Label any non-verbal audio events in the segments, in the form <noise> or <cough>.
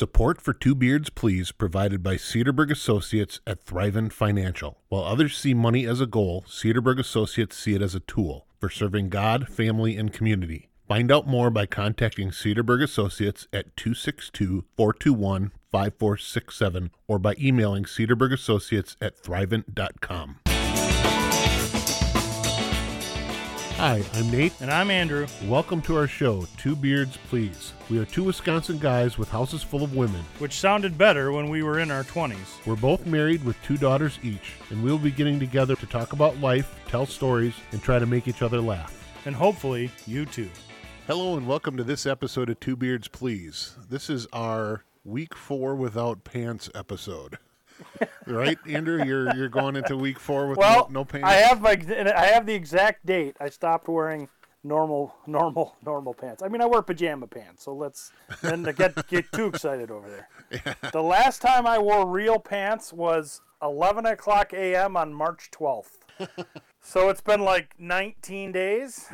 Support for Two Beards Please provided by Cedarburg Associates at Thrivent Financial. While others see money as a goal, Cedarburg Associates see it as a tool for serving God, family, and community. Find out more by contacting Cedarburg Associates at 262 421 5467 or by emailing cedarburgassociates at thrivent.com. Hi, I'm Nate. And I'm Andrew. Welcome to our show, Two Beards Please. We are two Wisconsin guys with houses full of women. Which sounded better when we were in our 20s. We're both married with two daughters each, and we'll be getting together to talk about life, tell stories, and try to make each other laugh. And hopefully, you too. Hello, and welcome to this episode of Two Beards Please. This is our week four without pants episode. <laughs> right, Andrew? You're you're going into week four with well, no, no pants. I have my I have the exact date. I stopped wearing normal normal normal pants. I mean, I wear pajama pants. So let's then get get too excited over there. Yeah. The last time I wore real pants was 11 o'clock a.m. on March 12th. <laughs> so it's been like 19 days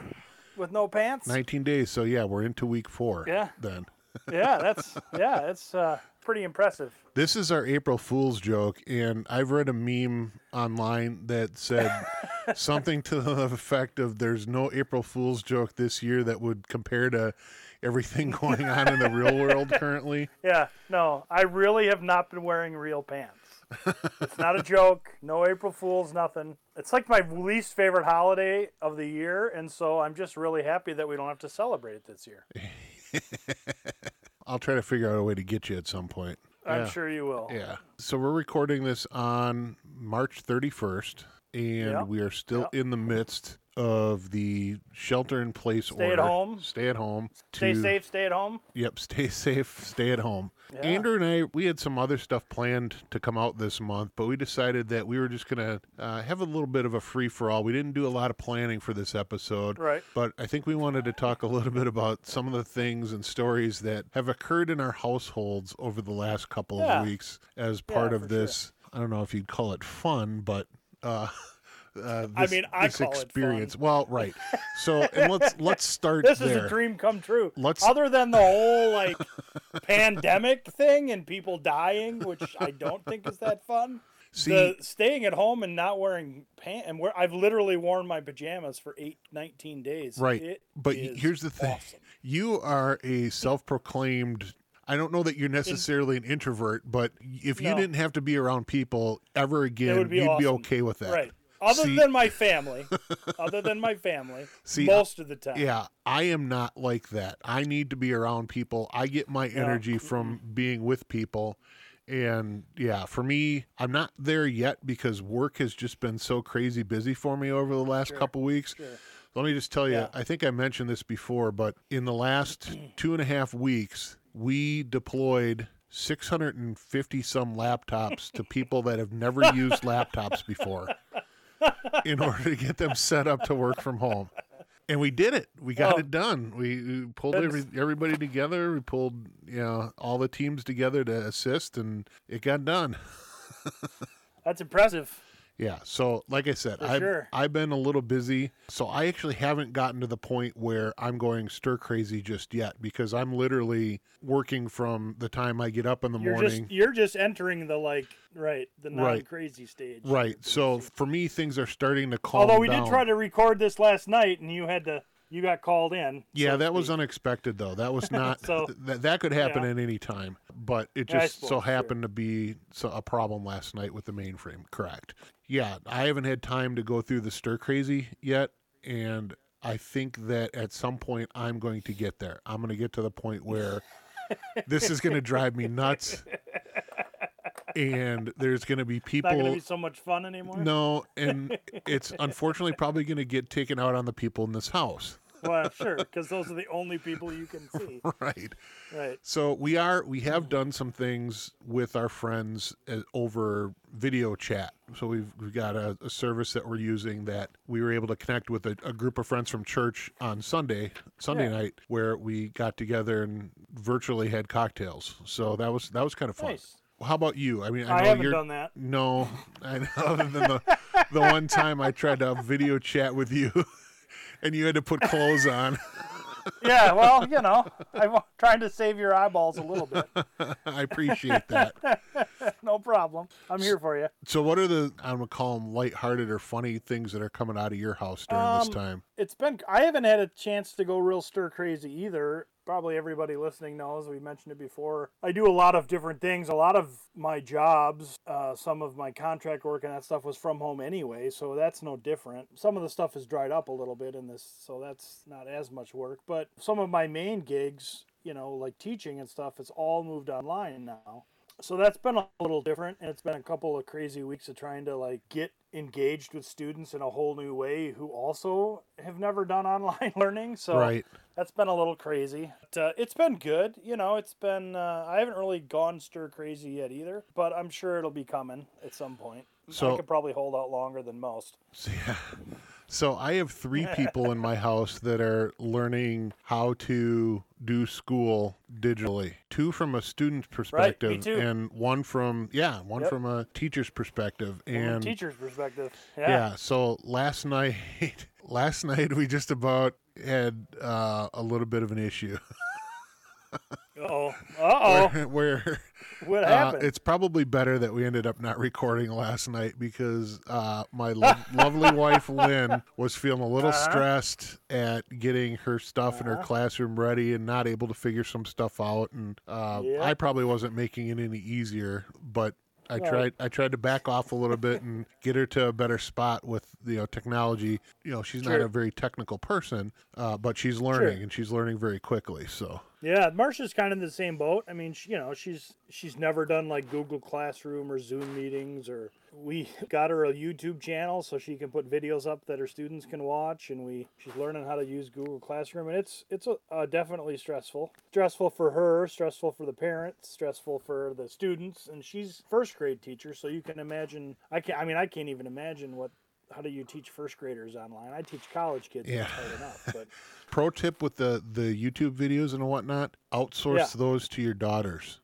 with no pants. 19 days. So yeah, we're into week four. Yeah. Then. yeah, that's <laughs> yeah, it's uh, pretty impressive. This is our April Fool's joke, and I've read a meme online that said <laughs> something to the effect of "There's no April Fool's joke this year that would compare to everything <laughs> going on in the real world currently." Yeah, no, I really have not been wearing real pants. it's not a joke. No April Fools, nothing. It's like my least favorite holiday of the year, and so I'm just really happy that we don't have to celebrate it this year. <laughs> I'll try to figure out a way to get you at some point. I'm yeah. sure you will. Yeah. So we're recording this on March 31st, and yep. we are still yep. in the midst of the shelter in place stay order. Stay at home. Stay at home. Stay to, safe. Stay at home. Yep. <laughs> Stay safe. Stay at home. Yeah. Andrew and I, we had some other stuff planned to come out this month, but we decided that we were just going to uh, have a little bit of a free for all. We didn't do a lot of planning for this episode. Right. But I think we wanted to talk a little bit about some of the things and stories that have occurred in our households over the last couple yeah. of weeks as part yeah, of this. Sure. I don't know if you'd call it fun, but. Uh, <laughs> uh, this, I mean, I this call experience. Well, right. So, <laughs> and let's let's start. this there. is a dream come true. Let's other than the whole like <laughs> pandemic thing and people dying, which I don't think is that fun. See, the staying at home and not wearing pants, and where I've literally worn my pajamas for eight, 19 days. Right. It but here's the thing: awesome. you are a self-proclaimed I don't know that you're necessarily an introvert, but if you no. didn't have to be around people ever again, be you'd awesome. be okay with that. Right. Other See, than my family, other than my family, <laughs> See, most of the time. Yeah, I am not like that. I need to be around people. I get my energy yeah. from being with people. And yeah, for me, I'm not there yet because work has just been so crazy busy for me over the last sure. couple weeks. Sure. Let me just tell you, Yeah. I think I mentioned this before, but in the last <clears throat> two and a half weeks, we deployed 650 some laptops to people that have never used <laughs> laptops before in order to get them set up to work from home. And we did it. We got Oh. it done. We, we pulled every, everybody together. We pulled you know all the teams together to assist, and it got done. <laughs> That's impressive. Yeah. So, like I said, For I've, sure. I've been a little busy. So, I actually haven't gotten to the point where I'm going stir crazy just yet because I'm literally working from the time I get up in the You're morning. just you're just entering the like right the non Right. crazy stage. Right. So, for me, things are starting to calm Although we down. did try to record this last night, and you had to you got called in. Yeah, so that was unexpected though. That was <laughs> not So- that that could happen Yeah. at any time, but it Yeah, just so suppose, sure. happened to be so, a problem last night with the mainframe. Correct. Yeah, I haven't had time to go through the stir crazy yet, and I think that at some point I'm going to get there. I'm going to get to the point where <laughs> this is going to drive me nuts, and there's going to be It's not going to people. be so much fun anymore. No, and <laughs> it's unfortunately probably going to get taken out on the people in this house. Well, sure, because those are the only people you can see. <laughs> right. Right. So we are we have done some things with our friends uh, over video chat. So we've we've got a, a service that we're using that we were able to connect with a, a group of friends from church on Sunday Sunday Yeah. night where we got together and virtually had cocktails. So that was that was kind of fun. Nice. How about you? I mean, I, I, know haven't you're done that. no, I know, <laughs> other than the the one time I tried to video chat with you, <laughs> and you had to put clothes on. <laughs> yeah, well, you know, I'm trying to save your eyeballs a little bit. I appreciate that. no problem. I'm here for you. So, what are the I'm gonna call them lighthearted or funny things that are coming out of your house during this Um, time? It's been I haven't had a chance to go real stir crazy either. Probably everybody listening knows we mentioned it before. I do a lot of different things. A lot of my jobs, uh, some of my contract work and that stuff was from home anyway, so that's no different. Some of the stuff has dried up a little bit in this, so that's not as much work. But some of my main gigs, you know, like teaching and stuff, it's all moved online now so that's been a little different and it's been a couple of crazy weeks of trying to like get engaged with students in a whole new way who also have never done <laughs> online learning. So right. that's been a little crazy. But, uh, it's been good. You know it's been uh, i haven't really gone stir crazy yet either but i'm sure it'll be coming at some point. So- i could probably hold out longer than most. <laughs> Yeah. So I have three <laughs> people in my house that are learning how to do school digitally. Two from a student's perspective, too. and one from yeah, one Yep. from a teacher's perspective. from a And teacher's perspective yeah. yeah, so last night, <laughs> last night we just about had uh, a little bit of an issue <laughs> uh-oh uh-oh where, where <laughs> what Uh, it's probably better that we ended up not recording last night because uh, my lo- <laughs> lovely wife Lynn was feeling a little Uh-huh. stressed at getting her stuff in her Uh-huh. classroom ready and not able to figure some stuff out. And uh, Yeah. I probably wasn't making it any easier, but. I Right. tried. I tried to back off a little bit and get her to a better spot with you know technology. You know, she's not a very technical person, uh, but she's learning Sure. and she's learning very quickly. So Yeah, Marsha's kind of in the same boat. I mean, she, you know, she's she's never done like Google Classroom or Zoom meetings or we <laughs> got her a YouTube channel so she can put videos up that her students can watch and we she's learning how to use Google Classroom and it's it's a, uh, definitely stressful. Stressful for her, stressful for the parents, stressful for the students and she's first grade teacher so you can imagine I can I mean I can't even imagine what how do you teach first graders online? I teach college kids. Yeah. Enough, <laughs> but pro tip with the the YouTube videos and whatnot: outsource those to your daughters.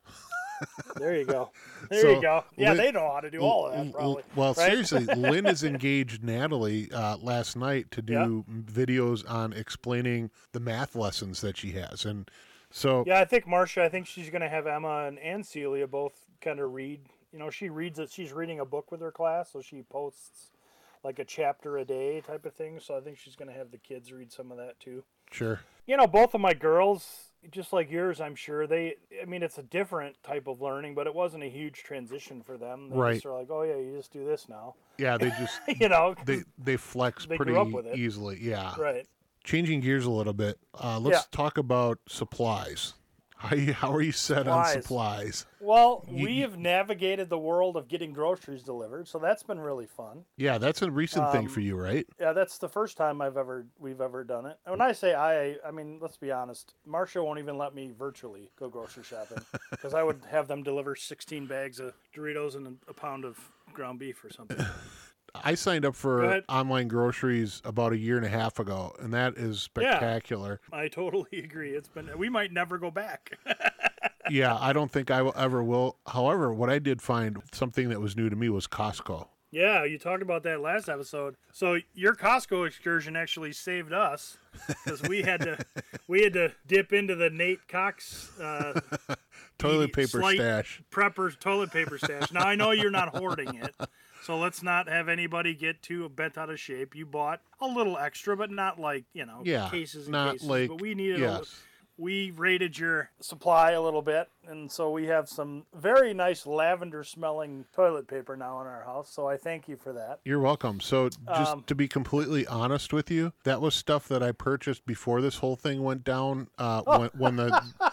There you go. There So, you go. Yeah, Lin- they know how to do all of that probably. Well, right? seriously, <laughs> Lynn has engaged Natalie uh, last night to do videos on explaining the math lessons that she has, and so Yeah, I think Marcia. I think she's going to have Emma and, and Celia both kind of read. You know, she reads it. She's reading a book with her class, so she posts like a chapter a day type of thing. So I think she's going to have the kids read some of that too. sure, You know, both of my girls, just like yours, I'm sure they. I mean, it's a different type of learning, but it wasn't a huge transition for them. They Right. Just are like, oh yeah, you just do this now. yeah, they just <laughs> you know. they they flex They pretty grew up with it. easily. Yeah, right. changing gears a little bit. Uh, let's Yeah. talk about supplies. How you, how are you set on Supplies. supplies? Well, You- we have navigated the world of getting groceries delivered, so that's been really fun. Yeah, that's a recent thing Um, for you, right? Yeah, that's the first time I've ever we've ever done it. When I say I, I mean let's be honest, Marcia won't even let me virtually go grocery shopping <laughs> because I would have them deliver 16 bags of Doritos and a pound of ground beef or something. <laughs> I signed up for online groceries about a year and a half ago, and that is spectacular. Yeah. I totally <laughs> agree. It's been we might never go back. <laughs> yeah, I don't think I will, ever will. However, what I did find something that was new to me was Costco. yeah, you talked about that last episode. So your Costco excursion actually saved us because we had to we had to dip into the Nate Cox uh, <laughs> Toilet paper stash. prepper's toilet paper stash. Now I know you're not hoarding it, so let's not have anybody get too bent out of shape. You bought a little extra, but not like you know Yeah, cases and not cases. like but we needed. yes. A, we rated your supply a little bit, and so we have some very nice lavender smelling toilet paper now in our house. So I thank you for that. You're welcome. So, just Um, to be completely honest with you, that was stuff that I purchased before this whole thing went down. Uh, when, when the <laughs>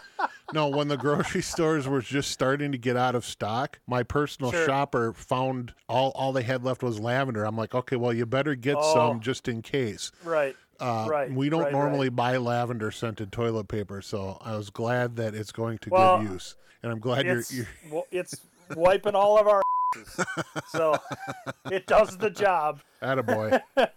no, when the grocery <laughs> stores were just starting to get out of stock, my personal Sure. shopper found all all they had left was lavender. I'm like, okay, well, you better get Oh. some just in case. Right. Uh, Right, We don't right, normally buy lavender scented toilet paper, so I was glad that it's going to Well, good use, and I'm glad you're, It's you're well, it's wiping all of our. <laughs> asses. so it does the job. attaboy. <laughs>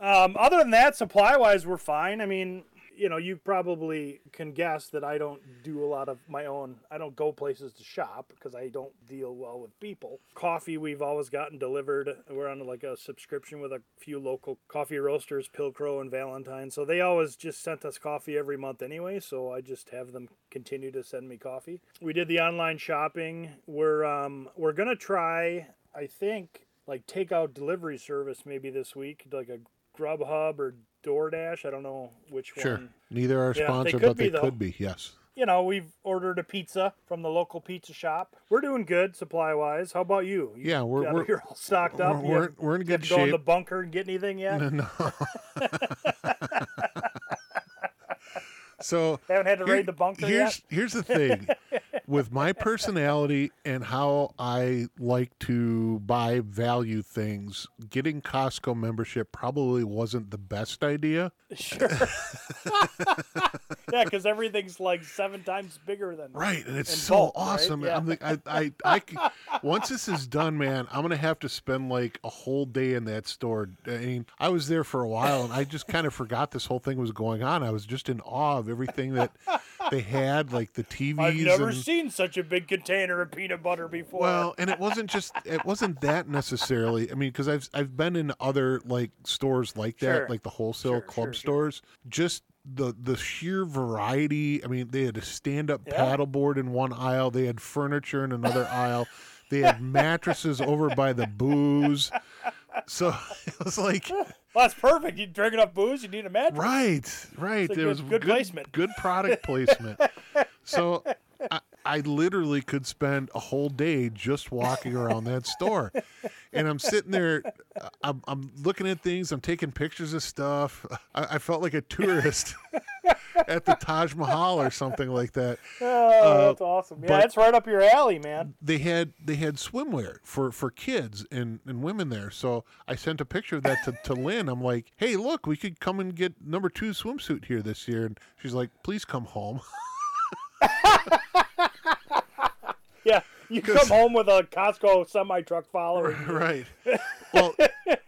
Um, other than that, supply wise, we're fine. I mean, you know, you probably can guess that I don't do a lot of my own. I don't go places to shop because I don't deal well with people. Coffee we've always gotten delivered. We're on like a subscription with a few local coffee roasters, Pilcrow and Valentine. So they always just sent us coffee every month anyway. So I just have them continue to send me coffee. We did the online shopping. We're um we're gonna try. I think like takeout delivery service maybe this week, like a Grubhub or DoorDash. I don't know which Sure. one. Neither are Yeah, they sponsored, could but they though. could be. Yes. You know, we've ordered a pizza from the local pizza shop. We're doing good supply wise. How about you? you Yeah, we're- we're- you're all stocked up. We're, You we're, we're in you have good to go in the bunker and get anything yet? no. <laughs> <laughs> so Haven't had to Here- raid the bunker here's yet. here's the thing <laughs> with my personality and how I like to buy value things getting Costco membership probably wasn't the best idea Sure. yeah, because everything's like seven times bigger than right and it's so bulk, right? awesome Yeah. I'm like I, I I c- once this is done man I'm gonna have to spend like a whole day in that store I mean I was there for a while and I just kind of forgot this whole thing was going on I was just in awe of everything that they had like the TVs I've never and seen such a big container of peanut butter before. Well, and it wasn't just it wasn't that necessarily. I mean, because I've I've been in other like stores like that, Sure. like the wholesale Sure, club sure, stores. Just the the sheer variety. I mean, they had a stand up Yeah. paddleboard in one aisle. They had furniture in another aisle. They had mattresses over by the booze. So it was like well, that's perfect. You drink enough booze, you need a mattress. Right, right. It good- was good placement. Good product placement. so I, <laughs> I literally could spend a whole day just walking around that <laughs> store, and I'm sitting there. uh, I'm, I'm looking at things. I'm taking pictures of stuff. I, I felt like a tourist <laughs> at the Taj Mahal or something like that. Oh, that's awesome. Yeah, Uh, it's right up your alley, man. They had they had swimwear for for kids and and women there. So I sent a picture of that to, to <laughs> Lynn. I'm like, hey, look, we could come and get number two swimsuit here this year. And she's like, please come home. <laughs> Yeah, You come home with a Costco semi truck following. right. <laughs> Well,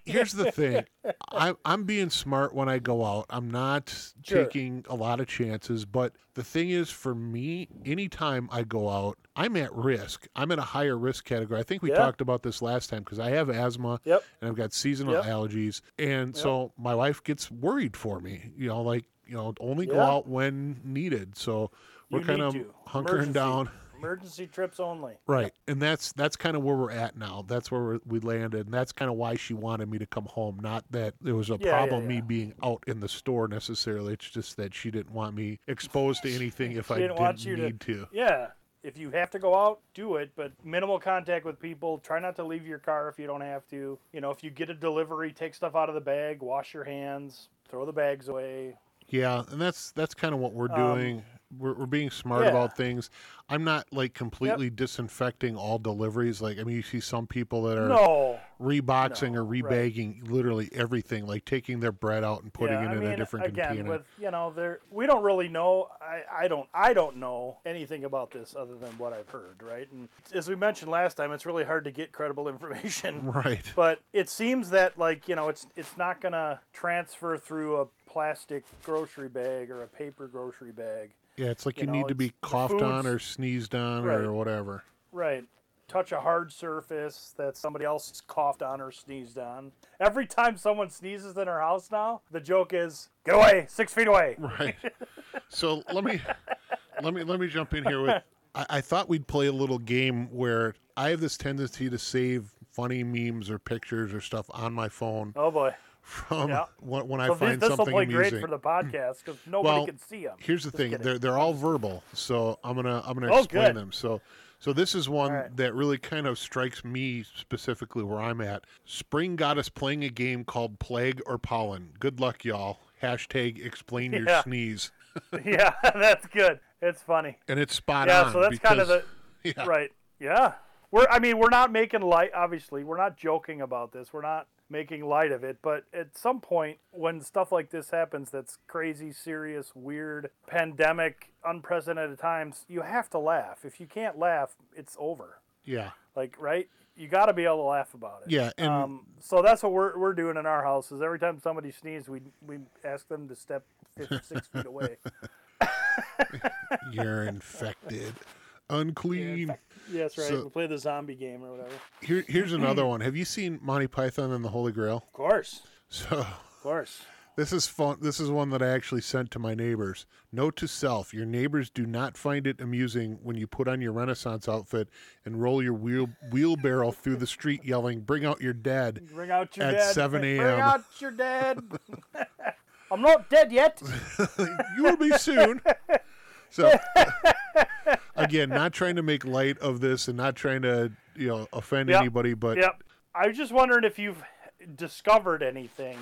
here's the thing. I, I'm being smart when I go out. I'm not Sure. taking a lot of chances. But the thing is, for me, anytime I go out, I'm at risk. I'm in a higher risk category. I think we Yeah. talked about this last time because I have asthma Yep. and I've got seasonal Yep. allergies. And so my wife gets worried for me. You know, like, you know, only go out when needed. So we're kind of hunkering down. Emergency trips only. Right, and that's that's kind of where we're at now. That's where we're, we landed, and that's kind of why she wanted me to come home. Not that there was a Yeah, yeah, problem me being out in the store necessarily. It's just that she didn't want me exposed to anything if I didn't you to- need to. Yeah. If you have to go out, do it, but minimal contact with people. Try not to leave your car if you don't have to. You know, if you get a delivery, take stuff out of the bag, wash your hands, throw the bags away. Yeah, and that's that's kind of what we're Um, doing. We're, we're being smart yeah. about things. I'm not like completely disinfecting all deliveries. Like I mean, you see some people that are No. reboxing No, or right. rebagging literally everything, like taking their bread out and putting yeah, it I in mean, a different again, container. with you know, there we don't really know. I, I don't I don't know anything about this other than what I've heard, right? And as we mentioned last time, it's really hard to get credible <laughs> information. right. But it seems that like you know, it's it's not gonna transfer through a plastic grocery bag or a paper grocery bag. Yeah, it's like you you, know, need to be coughed on or sneezed on Right. or whatever. Right. Touch a hard surface that somebody else coughed on or sneezed on. Every time someone sneezes in our house now, the joke is, "Get away, six feet away." <laughs> Right. so let me let me let me jump in here with I, I thought we'd play a little game where I have this tendency to save funny memes or pictures or stuff on my phone Oh boy. From Yeah. when, when I So find this will something play amusing. great for the podcast because <clears throat> nobody Well, can see them. Here's the thing: they're they're all verbal, so I'm gonna I'm gonna Oh, explain good. them. So so this is one right. that really kind of strikes me specifically where I'm at. Spring got us playing a game called Plague or Pollen. Good luck, y'all. Hashtag explain your sneeze, <laughs> yeah, <laughs> that's good. It's funny. and it's spot Yeah, on. so that's kind of the <laughs> yeah. right. Yeah, we're. I mean, we're not making light. Obviously, we're not joking about this. We're not making light of it. But at some point, when stuff like this happens, that's crazy, serious, weird, pandemic, unprecedented times, you have to laugh. If you can't laugh, it's over. Yeah. Like, right? You got to be able to laugh about it. Yeah, and Um, so that's what we're, we're doing in our house. Is every time somebody sneezes, we we ask them to step 50, six feet away. <laughs> you're infected. <laughs> Unclean. Yeah, that's right. So- we play the zombie game or whatever. Here, here's another one. Have you seen Monty Python and the Holy Grail? Of course, So of course. this is fun. This is one that I actually sent to my neighbors. Note to self: Your neighbors do not find it amusing when you put on your Renaissance outfit and roll your wheel wheelbarrow through the street, yelling, "Bring out your dead!" Bring out your At. 7 Bring a.m.. out your dad. <laughs> I'm not dead yet. <laughs> you will be soon. So, <laughs> again, not trying to make light of this and not trying to, you know, offend Yep. anybody, but Yep. I was just wondering if you've discovered anything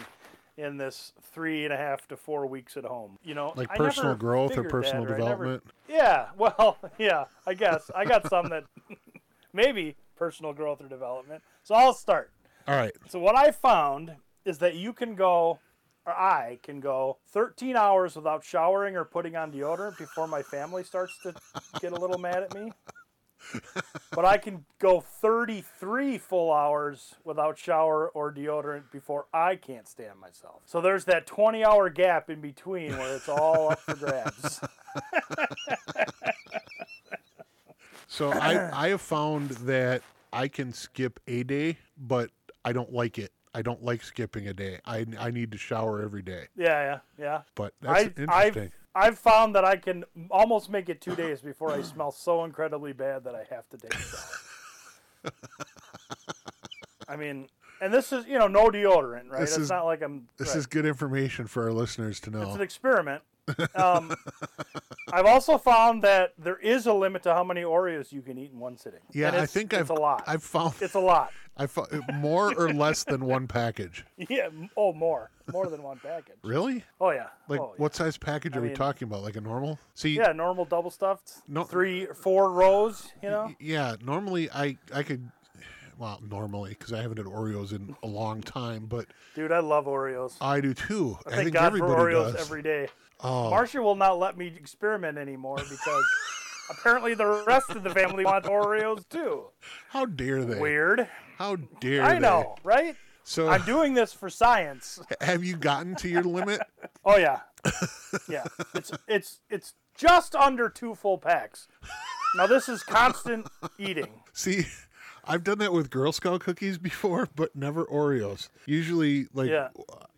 in this three and a half to four weeks at home. You know, like I personal growth or personal that, or I never- development. Yeah. <laughs> Well, yeah. I guess I got some that <laughs> maybe personal growth or development. So I'll start. All right. So what I found is that you can go, or I can go, 13 hours without showering or putting on deodorant before my family starts to get a little mad at me. But I can go 33 full hours without shower or deodorant before I can't stand myself. So there's that 20 hour gap in between where it's all up for grabs. <laughs> So I, I have found that I can skip a day, but I don't like it. I don't like skipping a day. I, I need to shower every day. Yeah, yeah, yeah. But that's I, interesting. I've, I've found that I can almost make it two days before I smell so incredibly bad that I have to take a shower. <laughs> I mean, and this is you know no deodorant, right? This it's is- not like I'm. this right. is good information for our listeners to know. it's an experiment. Um, I've also found that there is a limit to how many Oreos you can eat in one sitting. Yeah, I think it's I've a lot. I've found It's a lot. <laughs> I found more or less than one package. <laughs> Yeah. Oh, more, more than one package. Really? Oh yeah. Like oh, yeah. what size package are we talking about? Like a normal? See, Yeah, normal double stuffed. No- Three, four rows. You know. yeah. Normally, I I could. Well, normally because I haven't had Oreos in a long time, but Dude, I love Oreos. I do too. I, Thank think God for everybody Oreos does. every day. oh, Marcia will not let me experiment anymore because <laughs> apparently the rest of the family wants Oreos too. how dare they? Weird. How dare they I they? know, right? So, I'm doing this for science. <laughs> have you gotten to your limit? <laughs> Oh yeah, yeah. It's it's it's just under two full packs. Now this is constant eating. See, I've done that with Girl Scout cookies <laughs> before, but never Oreos. Usually, like Yeah.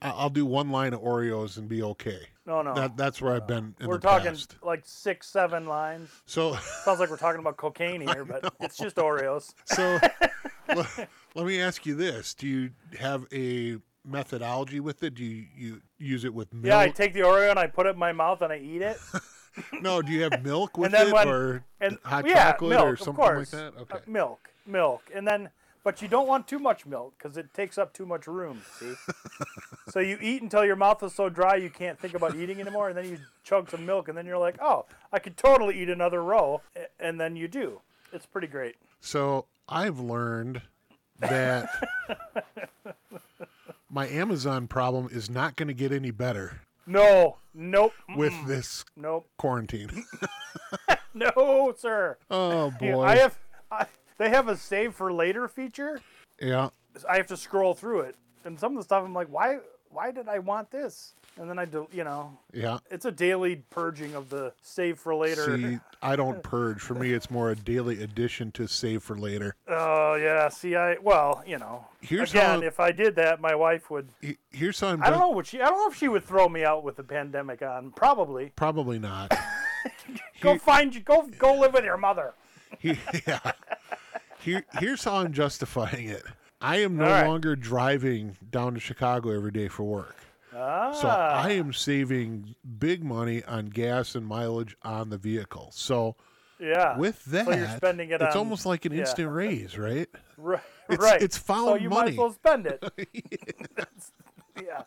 I'll do one line of Oreos and be okay. No, no. That that's where I've been in we're talking past. like six, seven lines. So, <laughs> Sounds like we're talking about cocaine here, but it's just Oreos. so <laughs> le- let me ask you this: Do you have a methodology with it? Do you, you use it with milk? Yeah, I take the Oreo and I put it in my mouth and I eat it. no, do you have milk with it when- or and hot yeah, chocolate milk, or something like that? Okay. Uh, milk, milk, and then, but you don't want too much milk because it takes up too much room. See, <laughs> so you eat until your mouth is so dry you can't think about eating anymore, and then you chug some milk, and then you're like, oh, I could totally eat another row, and then you do. It's pretty great. So I've learned that <laughs> my Amazon problem is not going to get any better No, nope, with this nope, quarantine. <laughs> no, sir. oh boy. I have, I, they have a save for later feature. yeah. I have to scroll through it, and some of the stuff I'm like, why, why did I want this? And then I do, you know, Yeah. it's a daily purging of the save for later. See, I don't <laughs> purge. For me, it's more a daily addition to save for later. Oh yeah, see, I well, you know, Here's again, how- if I did that, my wife would. He- Here's how I'm I don't know what she. I don't know if she would throw me out with the pandemic on. Probably. <laughs> Probably not. Go find you. Go go live with your mother. <laughs> He- yeah. Here, here's how I'm justifying it. I am no right. longer driving down to Chicago every day for work. Ah. So I am saving big money on gas and mileage on the vehicle. So yeah. with that, so you're spending it it's on- almost like an yeah. instant raise, right? <laughs> right. it's- right. it's So found you might as well spend it. <laughs> <laughs> That's- yeah.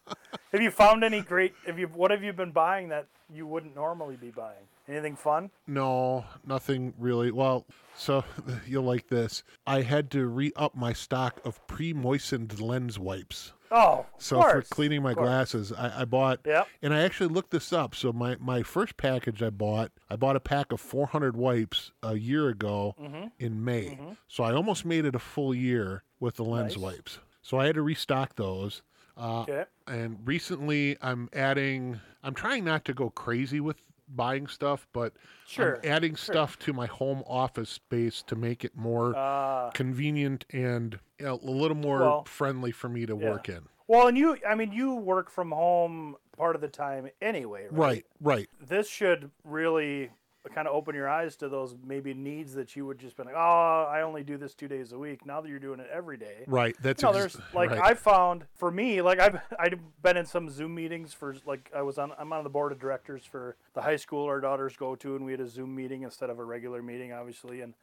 Have you found any great? Have you? What have you been buying that you wouldn't normally be buying? Anything fun? No, nothing really. Well, so <laughs> you'll like this. I had to re up my stock of pre moistened lens wipes. Oh, So for cleaning my glasses, I, I bought, Yep. and I actually looked this up. So my my first package I bought, I bought a pack of 400 wipes a year ago Mm-hmm. in May. So I almost made it a full year with the lens Nice. wipes. So I had to restock those. Uh, Okay. and recently I'm adding. I'm trying not to go crazy with buying stuff, but Sure, I'm adding sure. stuff to my home office space to make it more Uh, convenient and a little more Well, friendly for me to yeah. work in. well, and you, I mean, you work from home part of the time anyway, right? Right, right. This should really kind of open your eyes to those maybe needs that you would just be like, oh, I only do this two days a week. Now that you're doing it every day. Right. That's No, ex- there's like right. I found for me, like I've I've been in some Zoom meetings for like I was on I'm on the board of directors for the high school our daughters go to, and we had a Zoom meeting instead of a regular meeting, obviously. And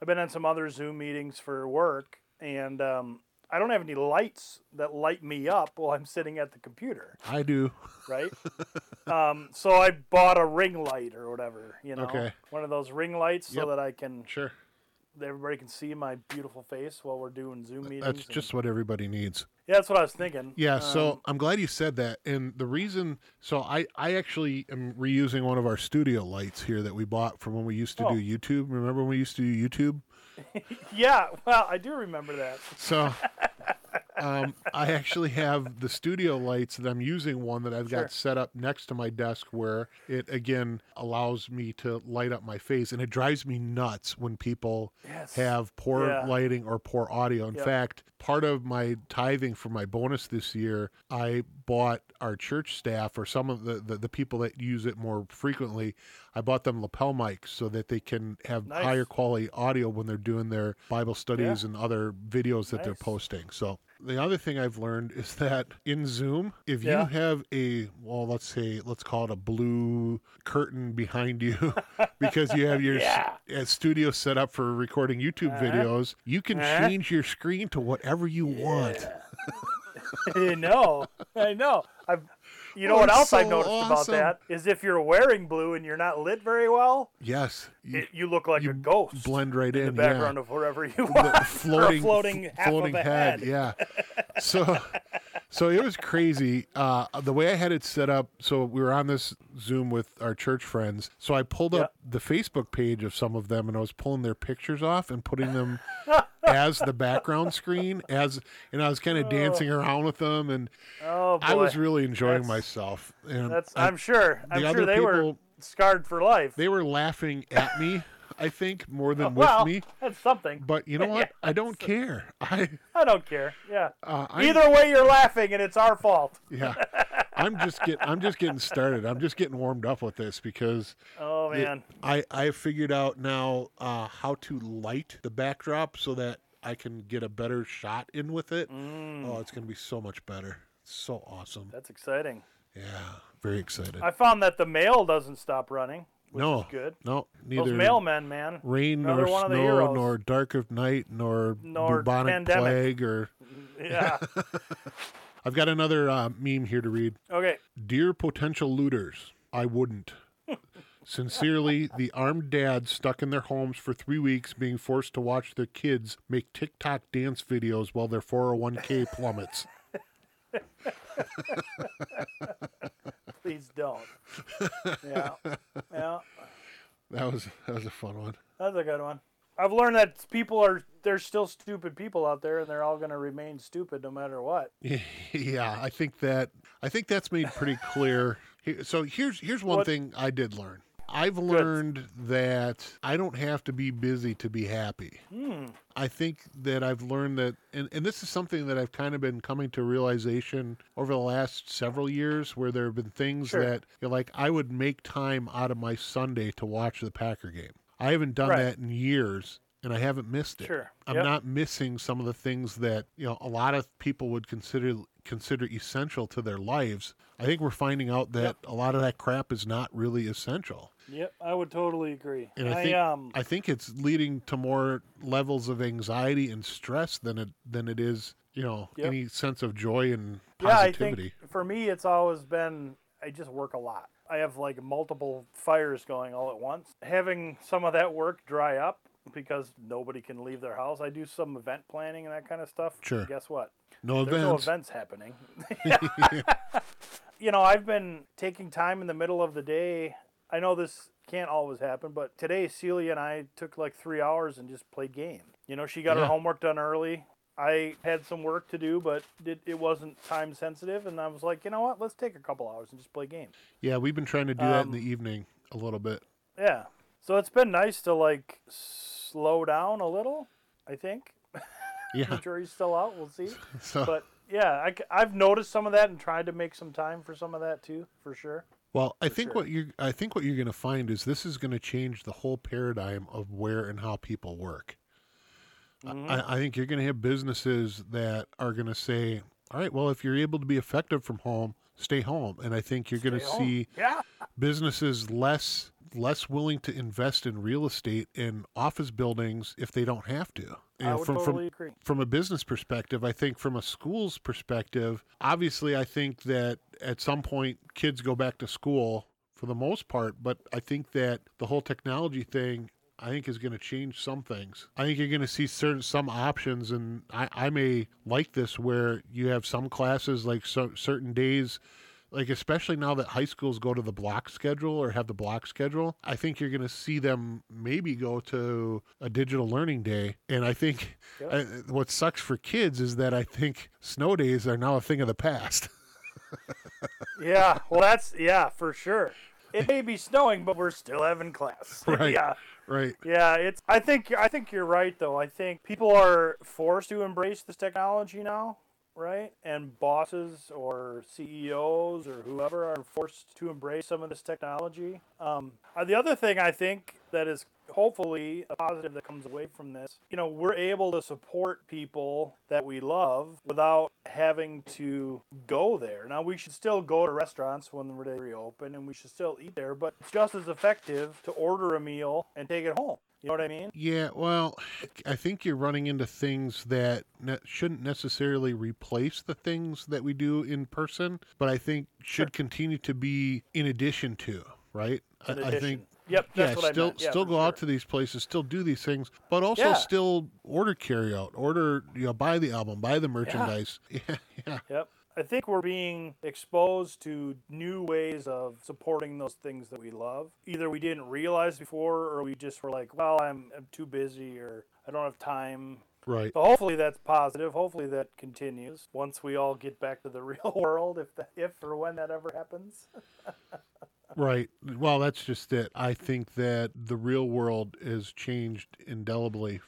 I've been on some other Zoom meetings for work, and um, I don't have any lights that light me up while I'm sitting at the computer, I do. right? <laughs> um, so I bought a ring light or whatever, you know, Okay. one of those ring lights so Yep. that I can Sure. everybody can see my beautiful face while we're doing Zoom meetings. That's and- just what everybody needs. yeah, that's what I was thinking. Yeah, so Um, I'm glad you said that. And the reason, so I, I actually am reusing one of our studio lights here that we bought from when we used to Oh. do YouTube. Remember when we used to do YouTube? <laughs> Yeah, well, I do remember that. So <laughs> um, I actually have the studio lights that I'm using one that I've Sure. got set up next to my desk where it again allows me to light up my face. And it drives me nuts when people Yes. have poor Yeah. lighting or poor audio. In Yep. fact, part of my tithing for my bonus this year, I bought our church staff or some of the, the, the people that use it more frequently, I bought them lapel mics so that they can have Nice. higher quality audio when they're doing their Bible studies and other videos that they're posting. So the other thing I've learned is <laughs> that in Zoom, if Yeah. you have a well, let's say let's call it a blue curtain behind <laughs> you because you have your Yeah. studio set up for recording YouTube Uh-huh. videos, you can Uh-huh. change your screen to whatever you want. <laughs> I know, I know. I've, you know Oh, what it's else I so noticed awesome. about that is if you're wearing blue and you're not lit very well, Yes, you it, you look like a ghost blend right in in. the background yeah. of wherever you are. floating, or a floating f- half floating of a head. head. Yeah. <laughs> So, so it was crazy. Uh, the way I had it set up. So we were on this Zoom with our church friends. So I pulled up the Facebook page of some of them, and I was pulling their pictures off and putting them <laughs> as the background screen. As and I was kind of dancing around with them, and Oh I was really enjoying That's- myself. And that's. I- I'm sure. I'm sure they were people- scarred for life. they were laughing at me. I think more than with well, me. that's something. But you know <laughs> what? I don't care. I, I don't care. Yeah. uh, Either way, you're laughing, and it's our fault. yeah, <laughs> I'm just get. I'm just getting started. I'm just getting warmed up with this because Oh it- man. I I figured out now uh, how to light the backdrop so that I can get a better shot in with it. Mm. Oh, it's gonna be so much better. It's So awesome. That's exciting. Yeah, very excited. I found that the mail doesn't stop running, which no, is good. no, Those neither mailmen, man. rain Another nor one of the snow nor dark of night nor, Nor bubonic pandemic. plague or. <laughs> Yeah. <laughs> <laughs> I've got another uh, meme here to read. okay. Dear potential looters, I wouldn't. <laughs> Sincerely, the armed dads stuck in their homes for three weeks being forced to watch their kids make TikTok dance videos while their 401k <laughs> plummets. <laughs> Please don't. Yeah. Yeah. That was that was a fun one. That's a good one. I've learned that people are there's still stupid people out there and they're all going to remain stupid no matter what. <laughs> Yeah, I think that I think that's made pretty clear. So here's here's one What- thing I did learn. I've learned that I don't have to be busy to be happy. Hmm. I think that I've learned that, and, and this is something that I've kind of been coming to realization over the last several years, where there have been things Sure. that, you know, like, I would make time out of my Sunday to watch the Packer game. I haven't done Right. that in years, and I haven't missed it. Sure. I'm Yep. not missing some of the things that you know a lot of people would consider consider essential to their lives. I think we're finding out that Yep. a lot of that crap is not really essential. Yep, I would totally agree. And I I, think um I think it's leading to more levels of anxiety and stress than it than it is, you know, Yep. any sense of joy and yeah, I positivity. think for me it's always been I just work a lot. I have like multiple fires going all at once. Having some of that work dry up because nobody can leave their house. I do some event planning and that kind of stuff. Sure. Guess what? No There's events. no events happening. <laughs> <laughs> you know, I've been taking time in the middle of the day. I know this can't always happen, but today Celia and I took like three hours and just played games. You know, she got Yeah. her homework done early. I had some work to do, but it, it wasn't time sensitive, and I was like, you know what? Let's take a couple hours and just play games. Yeah, we've been trying to do that in Um, the evening a little bit. Yeah. So it's been nice to like slow down a little. I think <laughs> Yeah. the jury's still out. We'll see. <laughs> So But yeah, I, have noticed some of that and tried to make some time for some of that too, for sure. Well, I think sure. what you're, I think what you're going to find is this is going to change the whole paradigm of where and how people work. I- Mhm. I, I think you're going to have businesses that are going to say, "All right, well, if you're able to be effective from home, stay home." And I think you're going to see Yeah. businesses less less willing to invest in real estate in office buildings if they don't have to. I would from, totally from agree. from a business perspective, I think from a school's perspective, obviously, I think that at some point kids go back to school for the most part, but I think that the whole technology thing. I think is going to change some things. I think you're going to see certain some options, and I, I may like this where you have some classes like so, certain days like especially now that high schools go to the block schedule or have the block schedule i think you're going to see them maybe go to a digital learning day and i think Yep. uh, what sucks for kids is that i think snow days are now a thing of the past <laughs> Yeah. Well, that's yeah for sure. It may be snowing, but we're still having class. <laughs> Right. yeah. right Yeah, it's. I think. I think you're right, though. I think people are forced to embrace this technology now, right? And bosses or CEOs or whoever are forced to embrace some of this technology. Um, uh, the other thing I think that is hopefully a positive that comes away from this, you know, we're able to support people that we love without having to go there. Now we should still go to restaurants when they reopen, and we should still eat there, but it's just as effective to order a meal and take it home. You know what I mean? yeah well i think you're running into things that ne- shouldn't necessarily replace the things that we do in person but i think should continue to be in addition to right In I, I addition. think Yep, that's yeah, what I still. Yeah, still go out to these places, still do these things, but also Yeah. still order carry out, order you know, buy the album, buy the merchandise. <laughs> Yeah, yeah, Yep. I think we're being exposed to new ways of supporting those things that we love. Either we didn't realize before, or we just were like, "Well, I'm, I'm too busy," or "I don't have time." right. So hopefully that's positive. Hopefully that continues once we all get back to the <laughs> real world, if that, if or when that ever happens. <laughs> Right. Well, that's just it. I think that the real world has changed indelibly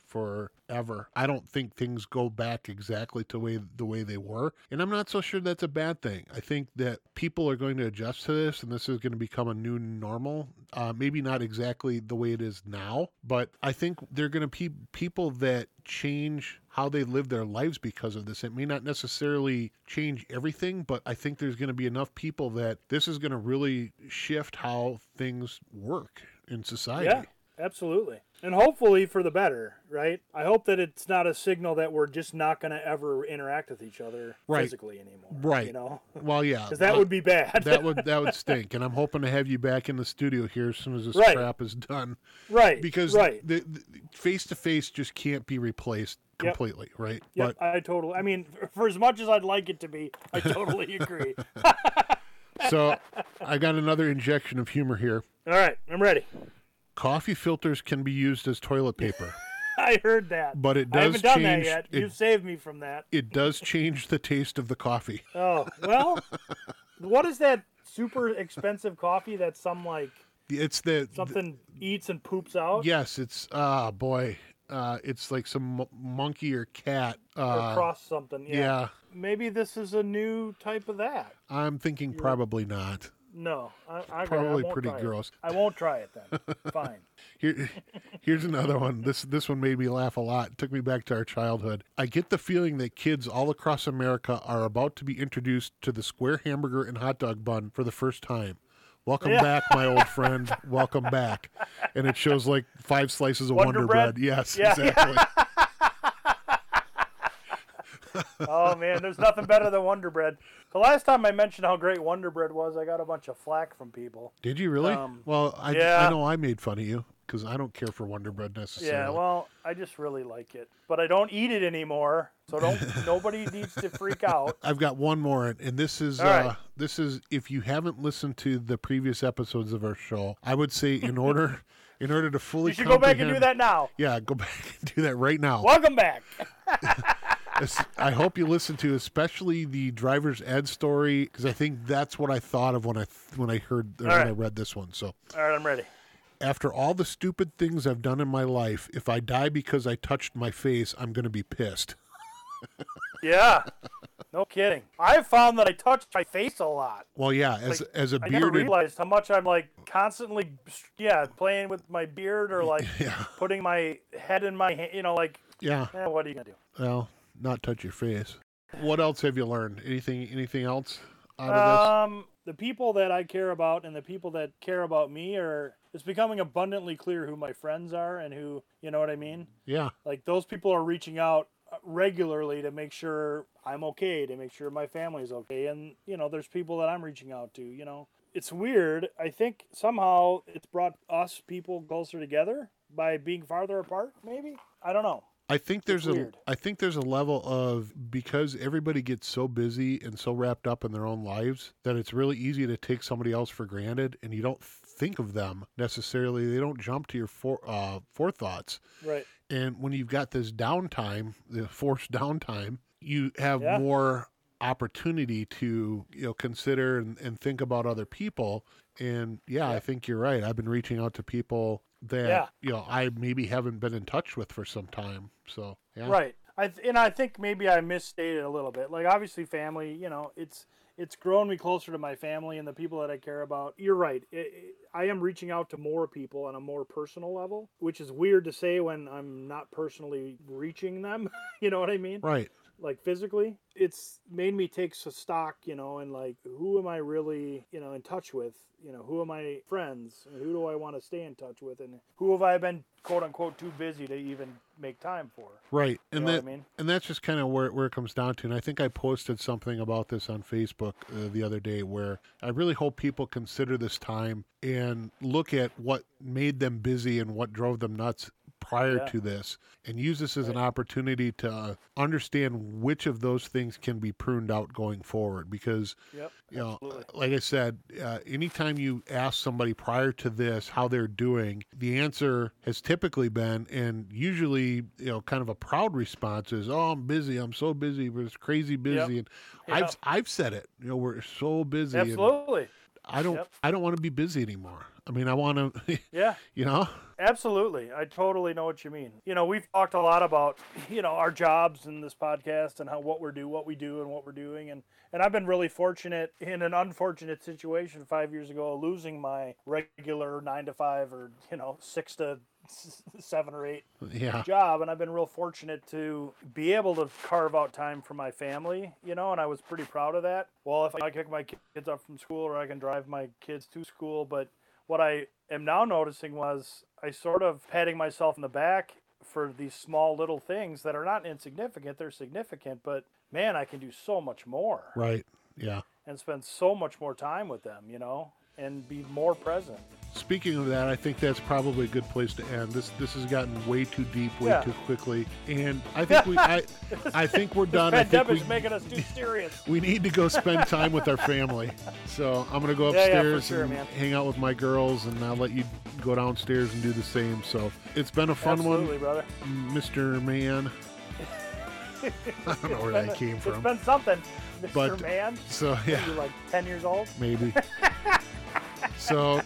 forever. I don't think things go back exactly to way the way they were, and I'm not so sure that's a bad thing. I think that people are going to adjust to this, and this is going to become a new normal. Uh, maybe not exactly the way it is now, but I think they're going to be people that change how they live their lives because of this. It may not necessarily change everything, but I think there's going to be enough people that this is going to really shift how things work in society. Yeah, absolutely. And hopefully for the better, right? I hope that it's not a signal that we're just not going to ever interact with each other Right. physically anymore. Right. You know, Well, yeah. <laughs> because that would be bad. that would that would <laughs> stink, and I'm hoping to have you back in the studio here as soon as this Right. crap is done, right. because right. the face to face just can't be replaced Yep. completely, right? Yep, But I totally. I mean, for as much as I'd like it to be, I totally <laughs> agree. so I got another injection of humor here. All right, I'm ready. Coffee filters can be used as toilet paper, <laughs> I heard that. but it I does haven't done change. that yet. It, You've saved me from that. it does change the taste of the coffee. <laughs> Oh well, what is that super expensive coffee that some like It's the, something eats and poops out yes, it's ah boy, uh, it's like some mo- monkey or cat. or Uh, cross something? Yeah, Maybe this is a new type of that. I'm thinking probably not. No, I, I, Probably I pretty try it. gross. I won't try it then. <laughs> Fine. Here, here's another one. This this one made me laugh a lot. It took me back to our childhood. I get the feeling that kids all across America are about to be introduced to the square hamburger and hot dog bun for the first time. Welcome Yeah. back, my old friend. Welcome back. And it shows like five slices of Wonder Wonder, Bread? Bread. Yes, Yeah. exactly. <laughs> Oh man, there's nothing better than Wonder Bread. The last time I mentioned how great Wonder Bread was, I got a bunch of flack from people. Did you really? Um, well, I, yeah. I know I made fun of you. because I don't care for Wonder Bread necessarily. Yeah, well, I just really like it, but I don't eat it anymore. So don't. <laughs> nobody needs to freak out. I've got one more, and this is uh, right. this is if you haven't listened to the previous episodes of our show, I would say in order <laughs> in order to fully You should go back and do that now. Yeah, go <laughs> back and do that right now. Welcome back. I hope you listen to especially the driver's ed story because I think that's what I thought of when I when I heard or when I read this one. So All right, I'm ready. after all the stupid things I've done in my life, if I die because I touched my face, I'm going to be pissed. <laughs> Yeah. No kidding. I've found that I touch my face a lot. Well, yeah, as Like, as I never realized how much I'm like constantly, yeah, playing with my beard or like <laughs> Yeah. putting my head in my hand. You know, like, yeah, eh, what are you gonna do? well, not touch your face. What else have you learned? Anything anything else out of Um, the people that I care about and the people that care about me are. It's becoming abundantly clear who my friends are and who, you know what I mean. Yeah, Like those people are reaching out uh, regularly to make sure I'm okay, to make sure my family's okay, and you know, there's people that I'm reaching out to. You know, it's weird. I think somehow it's brought us people closer together by being farther apart. Maybe I don't know. I think there's a. I think there's a level of because everybody gets so busy and so wrapped up in their own lives that it's really easy to take somebody else for granted and you don't think of them necessarily. They don't jump to your for, uh, forethoughts. Right. And when you've got this downtime, the forced downtime, you have Yeah. more opportunity to you know consider and, and think about other people. And yeah, I think you're right. I've been reaching out to people that Yeah. you know I maybe haven't been in touch with for some time. So yeah, Right. I th- and I think maybe I misstated a little bit. Like obviously family, you know, it's it's grown me closer to my family and the people that I care about. You're right. I I am reaching out to more people on a more personal level, which is weird to say when I'm not personally reaching them. <laughs> you know what I mean? right. Like physically, it's made me take stock, you know, and like who am I really, you know, in touch with? You know, who are my friends? And who do I want to stay in touch with? And who have I been quote unquote too busy to even make time for? Right, and know what I that mean? and that's just kind of where where it comes down to. And I think I posted something about this on Facebook uh, the other day, where I really hope people consider this time and look at what made them busy and what drove them nuts prior Yeah. to this, and use this as an opportunity to uh, understand which of those things can be pruned out going forward. Because Yep. you know, absolutely. like I said, uh, anytime you ask somebody prior to this how they're doing, the answer has typically been, and usually, you know, kind of a proud response is, "Oh, I'm busy. I'm so busy. We're just crazy busy." And I've I've said it. You know, we're so busy. Absolutely. I don't Yep. I don't want to be busy anymore. I mean, I want to, <laughs> Yeah, you know. absolutely. I totally know what you mean. You know, we've talked a lot about, <laughs> you know, our jobs in this podcast and how what we're do, what we do and what we're doing and and I've been really fortunate in an unfortunate situation 5 years ago losing my regular 9 to 5 or, you know, 6 to <laughs> 7 or 8 Yeah. job and I've been real fortunate to be able to carve out time for my family, you know, and I was pretty proud of that. Well, if I pick my kids up from school or I can drive my kids to school, but what I am now noticing was I sort of patting myself in the back for these small little things that are not insignificant, they're significant, but man, I can do so much more Right. Yeah. and spend so much more time with them, you know, and be more present. Speaking of that, I think that's probably a good place to end. This this has gotten way too deep, way Yeah. too quickly, and I think we I, I think we're <laughs> done. I think we, making us too serious. <laughs> we need to go spend time with our family. So I'm gonna go Yeah, yeah, upstairs sure, and man. hang out with my girls, and I'll let you go downstairs and do the same. So it's been a fun Absolutely, one, brother. Mr. Man. I don't know where that <laughs> came from. It's been something, Mr. But- Man. So yeah, You're like 10 years old. maybe. So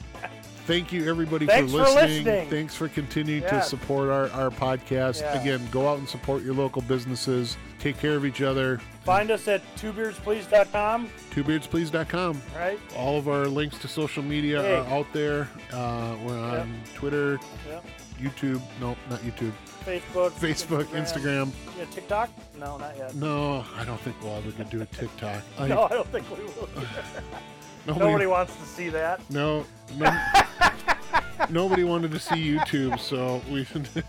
thank you everybody for for listening. listening. Thanks for continuing to support our, our podcast. Yeah. Again, go out and support your local businesses. Take care of each other. Find us at twobeardsplease.com, Twobeardsplease.com. right? All of our links to social media Hey. are out there. Uh, we're on Twitter, Yep. YouTube. No, not YouTube. Facebook, Facebook, Instagram. Yeah, TikTok? No, not yet. No, I don't think we'll ever do a TikTok. I, <laughs> No, I don't think we will. <laughs> nobody, Nobody wants to see that. No, no <laughs> nobody wanted to see YouTube, so we. <laughs>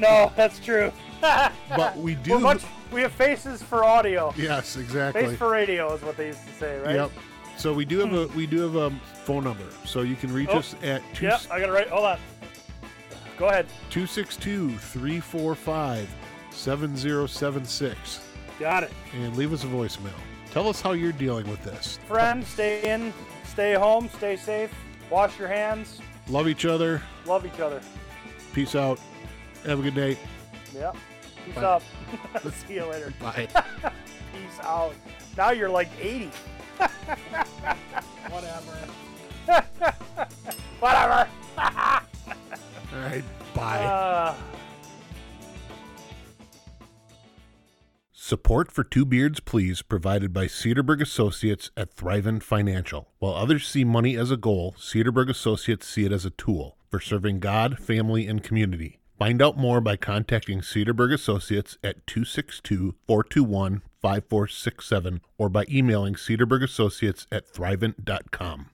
No, that's true. but we do. Much, we have faces for audio. yes, exactly. Face for radio is what they used to say, right? Yep. So we do have hmm. a we do have a phone number, so you can reach Oh, us at two. Yep, I got it right. Hold on. Go ahead. 262 345 7076 Got it. and leave us a voicemail. Tell us how you're dealing with this. Friends, stay in, stay home, stay safe, wash your hands, Love each other. love each other. Peace out. Have a good day. Yep. Peace Bye. up. <laughs> See you later. <laughs> Bye. <laughs> Peace out. Now you're like 80. Whatever. Whatever. All right. Bye. Uh, Support for Two Beards Please provided by Cedarburg Associates at Thrivent Financial. While others see money as a goal, Cedarburg Associates see it as a tool for serving God, family, and community. Find out more by contacting Cedarburg Associates at 262 421 5467 or by emailing cedarburgassociates at thrivent.com.